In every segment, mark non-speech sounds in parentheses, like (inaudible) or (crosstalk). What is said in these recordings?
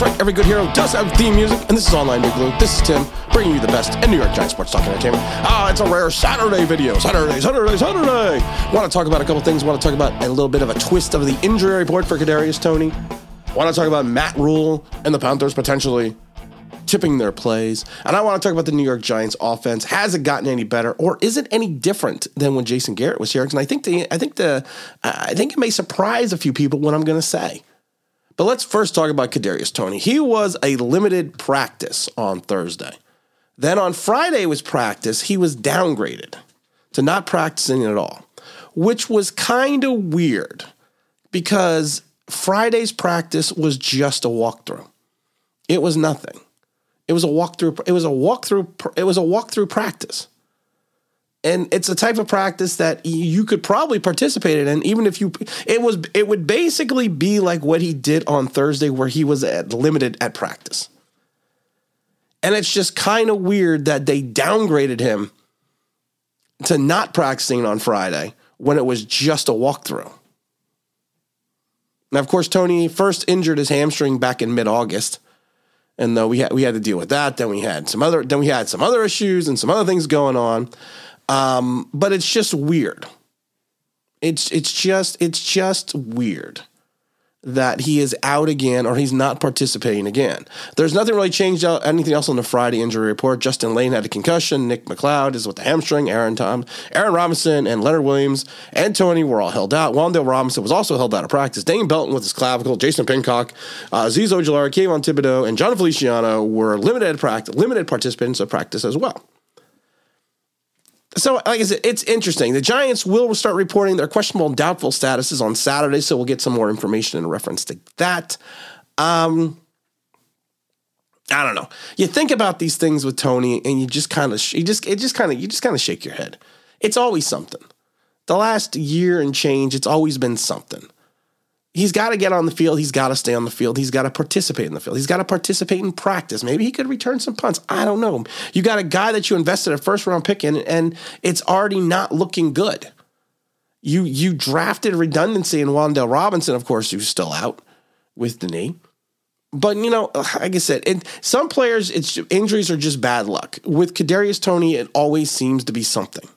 That's right, every good hero does have theme music, and this is Online Big Blue. This is Tim, bringing you the best in New York Giants sports talk entertainment. Ah, it's a rare Saturday video. Saturday, Saturday, Saturday. Want to talk about a couple things. Want to talk about a little bit of a twist of the injury report for Kadarius Toney. Want to talk about Matt Rhule and the Panthers potentially tipping their plays. And I want to talk about the New York Giants offense. Has it gotten any better or is it any different than when Jason Garrett was here? And I think the I think the I think it may surprise a few people what I'm going to say. But let's first talk about Kadarius Toney. He was a limited practice on Thursday. Then on Friday was practice. He was downgraded to not practicing at all, which was kind of weird because Friday's practice was just a walkthrough. It was nothing. It was a walkthrough. It was a walkthrough. It was a walkthrough practice, and it's a type of practice that you could probably participate in. Even if you, it was, it would basically be like what he did on Thursday, where he was at limited at practice. And it's just kind of weird that they downgraded him to not practicing on Friday when it was just a walkthrough. Now, of course, Toney first injured his hamstring back in mid August and though we had we had to deal with that, then we had some other then we had some other issues and some other things going on. Um, but it's just weird. It's it's just it's just weird that he is out again or he's not participating again. There's nothing really changed out anything else on the Friday injury report. Justin Layne had a concussion. Nick McCloud is with the hamstring. Aaron Tom, Aaron Robinson, and Leonard Williams and Toney were all held out. Wan'Dale Robinson was also held out of practice. Dane Belton with his clavicle. Jason Pinnock, uh, Azeez Ojulari, Kayvon Thibodeaux, and Jon Feliciano were limited practice, limited participants of practice as well. So, like I said, it's interesting. The Giants will start reporting their questionable and doubtful statuses on Saturday, so we'll get some more information in reference to that. Um, I don't know. You think about these things with Toney, and you just kind of, you just, it just kind of, you just kind of shake your head. It's always something. The last year and change, it's always been something he's got to get on the field. He's got to stay on the field. He's got to participate in the field. He's got to participate in practice. Maybe he could return some punts. I don't know. You got a guy that you invested a first round pick in, and it's already not looking good. You you drafted redundancy in Wan'Dale Robinson, of course, who's still out with the knee. But you know, uh, like I said, it, some players, it's injuries are just bad luck. With Kadarius Toney, it always seems to be something.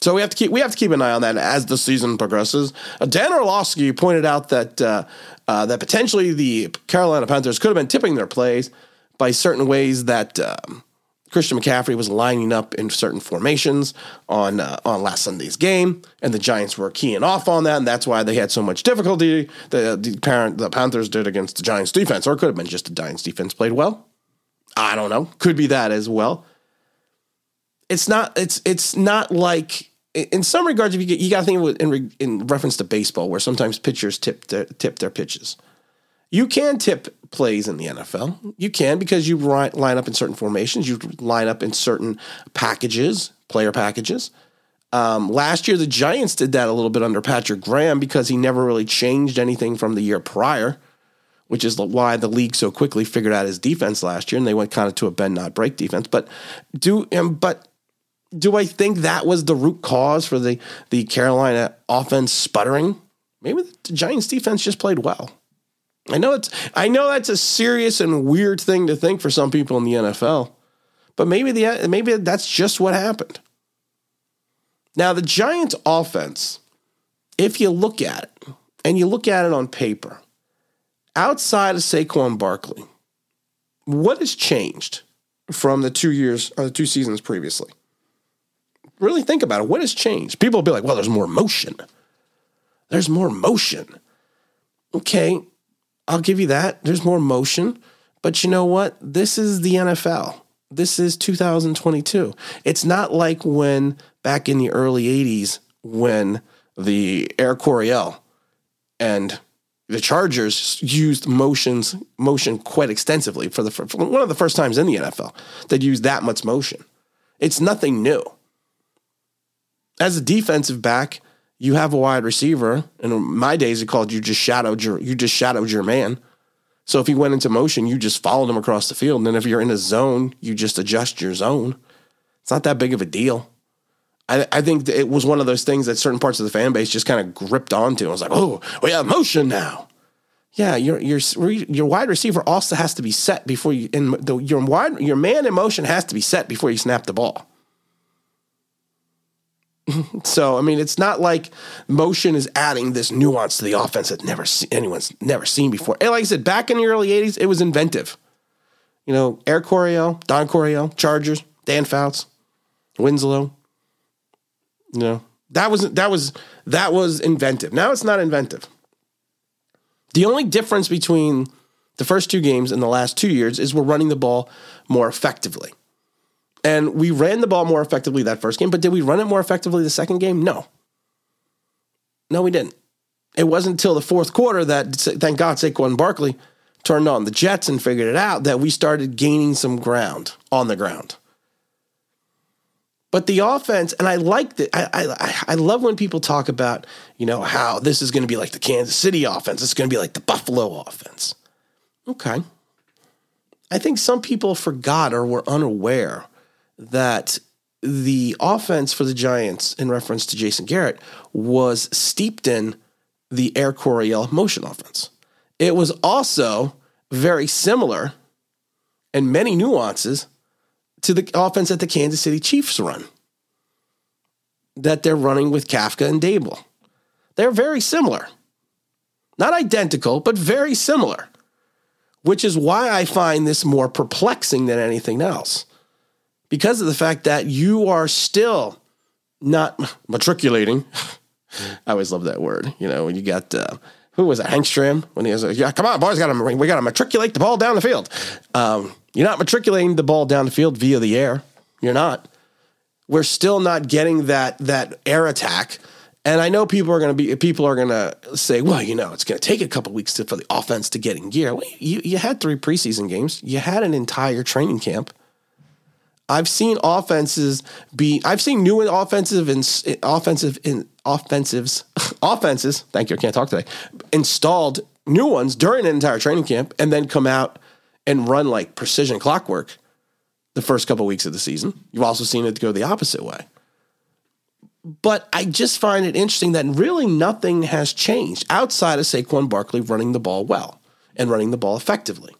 So we have to keep we have to keep an eye on that as the season progresses. Uh, Dan Orlovsky pointed out that uh, uh, that potentially the Carolina Panthers could have been tipping their plays by certain ways that um, Christian McCaffrey was lining up in certain formations on uh, on last Sunday's game, and the Giants were keying off on that, and that's why they had so much difficulty. The the parent the Panthers did against the Giants defense, or it could have been just the Giants defense played well. I don't know. Could be that as well it's not it's it's not like in some regards if you get you got to think it in, in reference to baseball where sometimes pitchers tip their, tip their pitches. You can tip plays in the NFL you can because you line up in certain formations you line up in certain packages player packages. Um, last year the Giants did that a little bit under Patrick Graham because he never really changed anything from the year prior which is why the league so quickly figured out his defense last year, and they went kind of to a bend not break defense. But do um, but do I think that was the root cause for the the Carolina offense sputtering? Maybe the Giants defense just played well. I know it's I know that's a serious and weird thing to think for some people in the NFL, but maybe the maybe that's just what happened. Now the Giants offense, if you look at it and you look at it on paper, outside of Saquon Barkley, what has changed from the two years or the two seasons previously? Really think about it. What has changed? People will be like, well, there's more motion. There's more motion. Okay, I'll give you that. There's more motion. But you know what? This is the NFL. This is 2022. It's not like when back in the early 80s when the Air Coryell and the Chargers used motions motion quite extensively for the for one of the first times in the NFL that used that much motion. It's nothing new as a defensive back, you have a wide receiver. And in my days, it called you just shadowed your you just shadowed your man. So if he went into motion, you just followed him across the field. And then if you're in a zone, you just adjust your zone. It's not that big of a deal. I, I think it was one of those things that certain parts of the fan base just kind of gripped onto. I was like, oh, we have motion now. Yeah, your your your wide receiver also has to be set before you and the, your wide your man in motion has to be set before you snap the ball. So I mean, it's not like motion is adding this nuance to the offense that never anyone's never seen before. And like I said, back in the early '80s, it was inventive. You know, Air Coryell, Don Coryell, Chargers, Dan Fouts, Winslow. You know, that was that was that was inventive. Now it's not inventive. The only difference between the first two games and the last two years is we're running the ball more effectively. And we ran the ball more effectively that first game, but did we run it more effectively the second game? No. No, we didn't. It wasn't until the fourth quarter that, thank God, Saquon Barkley turned on the Jets and figured it out that we started gaining some ground on the ground. But the offense, and I like that. I, I I love when people talk about you know how this is going to be like the Kansas City offense. It's going to be like the Buffalo offense. Okay, I think some people forgot or were unaware that the offense for the Giants, in reference to Jason Garrett, was steeped in the Air Coryell motion offense. It was also very similar and many nuances to the offense that the Kansas City Chiefs run, that they're running with Kafka and Daboll. They're very similar. Not identical, but very similar, which is why I find this more perplexing than anything else. Because of the fact that you are still not matriculating. (laughs) I always love that word. You know, when you got uh, who was it, Hank Stram, when he was like, "Yeah, come on, boys, got to we got to matriculate the ball down the field." Um, you're not matriculating the ball down the field via the air. You're not. We're still not getting that that air attack. And I know people are going to be people are going to say, well, you know, it's going to take a couple weeks to, for the offense to get in gear. Well, you you had three preseason games. You had an entire training camp. I've seen offenses be. I've seen new and offensive and offensive in offensives (laughs) offenses. Thank you. I can't talk today. Installed new ones during an entire training camp, and then come out and run like precision clockwork the first couple of weeks of the season. You've also seen it go the opposite way. But I just find it interesting that really nothing has changed outside of Saquon Barkley running the ball well and running the ball effectively.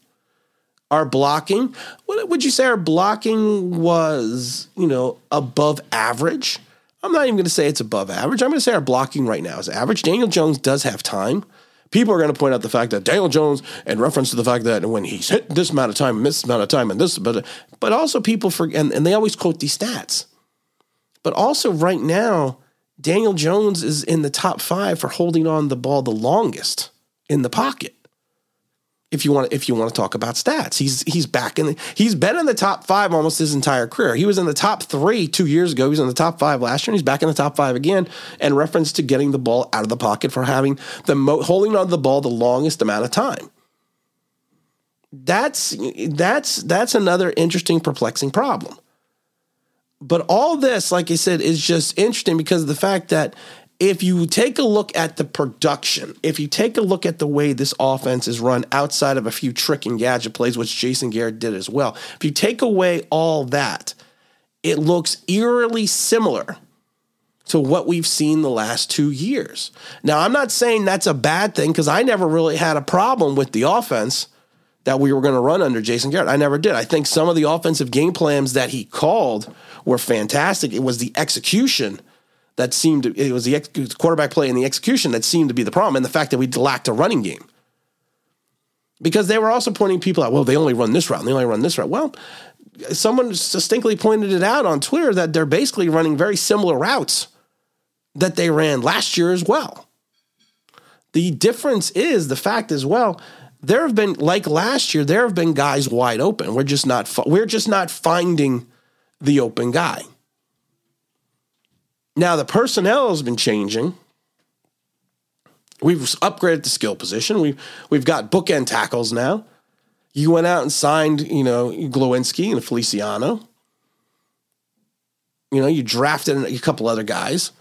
Our blocking, what would you say our blocking was, you know, above average? I'm not even going to say it's above average. I'm going to say our blocking right now is average. Daniel Jones does have time. People are going to point out the fact that Daniel Jones, in reference to the fact that when he's hit this amount of time, this amount of time, and this, but but also people forget, and, and they always quote these stats. But also right now, Daniel Jones is in the top five for holding on the ball the longest in the pocket if you want if you want to talk about stats. He's he's back in the, he's been in the top 5 almost his entire career. He was in the top 3 2 years ago. He was in the top 5 last year and he's back in the top 5 again and reference to getting the ball out of the pocket for having the mo- holding on to the ball the longest amount of time. That's that's that's another interesting perplexing problem. But all this like I said is just interesting because of the fact that if you take a look at the production, if you take a look at the way this offense is run outside of a few trick and gadget plays, which Jason Garrett did as well, if you take away all that, it looks eerily similar to what we've seen the last two years. Now, I'm not saying that's a bad thing because I never really had a problem with the offense that we were going to run under Jason Garrett. I never did. I think some of the offensive game plans that he called were fantastic. It was the execution that seemed to, it was the ex- quarterback play and the execution that seemed to be the problem, and the fact that we lacked a running game. Because they were also pointing people out, well, they only run this route, and they only run this route. Well, someone distinctly pointed it out on Twitter that they're basically running very similar routes that they ran last year as well. The difference is the fact as well. There have been like last year. There have been guys wide open. We're just not. We're just not finding the open guy. Now the personnel has been changing. We've upgraded the skill position. We've we've got bookend tackles now. You went out and signed, you know, Glowinski and Feliciano. You know, you drafted a couple other guys.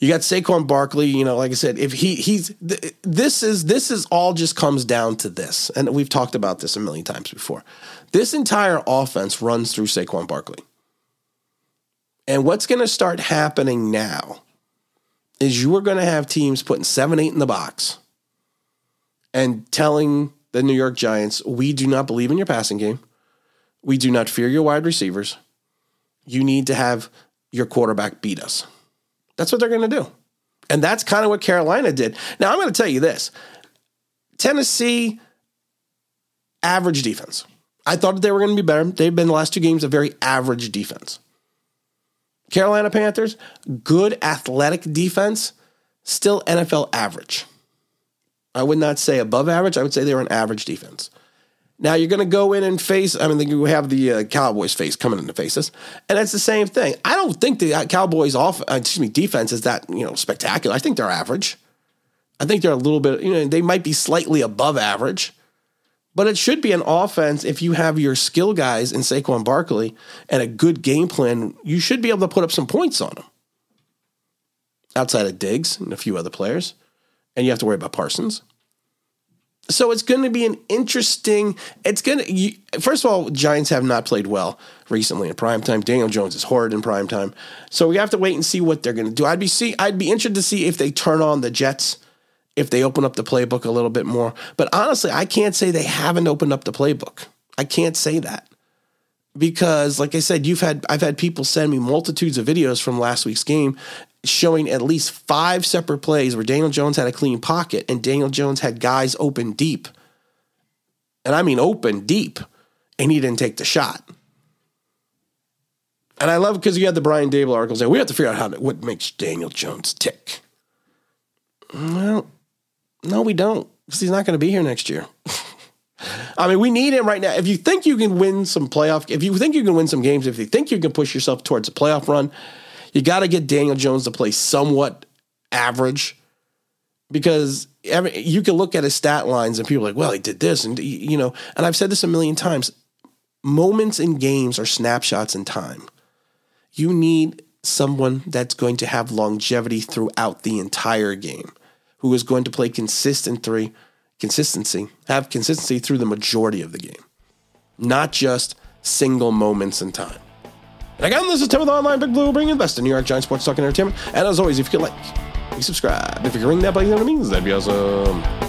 You got Saquon Barkley. You know, like I said, if he he's this is this is all just comes down to this, and we've talked about this a million times before. This entire offense runs through Saquon Barkley. And what's going to start happening now is you are going to have teams putting seven, eight in the box and telling the New York Giants, we do not believe in your passing game. We do not fear your wide receivers. You need to have your quarterback beat us. That's what they're going to do. And that's kind of what Carolina did. Now, I'm going to tell you this Tennessee, average defense. I thought they were going to be better. They've been the last two games a very average defense. Carolina Panthers, good athletic defense, still NFL average. I would not say above average. I would say they're an average defense. Now you're going to go in and face. I mean, you have the uh, Cowboys face coming in to face us, and it's the same thing. I don't think the uh, Cowboys off, uh, excuse me, defense is that you know spectacular. I think they're average. I think they're a little bit. You know, they might be slightly above average, but it should be an offense if you have your skill guys in Saquon Barkley and a good game plan. You should be able to put up some points on them. Outside of Diggs and a few other players, and you have to worry about Parsons so it's going to be an interesting. It's going to. First of all, Giants have not played well recently in prime time. Daniel Jones is horrid in prime time, so we have to wait and see what they're going to do. I'd be see. I'd be interested to see if they turn on the Jets, if they open up the playbook a little bit more. But honestly, I can't say they haven't opened up the playbook. I can't say that because, like I said, you've had I've had people send me multitudes of videos from last week's game, showing at least five separate plays where Daniel Jones had a clean pocket and Daniel Jones had guys open deep. And I mean open deep, and he didn't take the shot. And I love because you had the Brian Daboll article saying we have to figure out how to, what makes Daniel Jones tick. Well, no, we don't, because he's not going to be here next year. (laughs) I mean, we need him right now. If you think you can win some playoff, if you think you can win some games, if you think you can push yourself towards a playoff run, you got to get Daniel Jones to play somewhat average because every, you can look at his stat lines and people are like, well, he did this. And, you know, and I've said this a million times moments in games are snapshots in time. You need someone that's going to have longevity throughout the entire game, who is going to play consistent three, consistency, have consistency through the majority of the game, not just single moments in time. And again, this is Tim with Online Big Blue, bringing the best in New York Giants sports talk and entertainment. And as always, if you could like, you subscribe. If you can ring that bell, you know what I mean? That'd be awesome.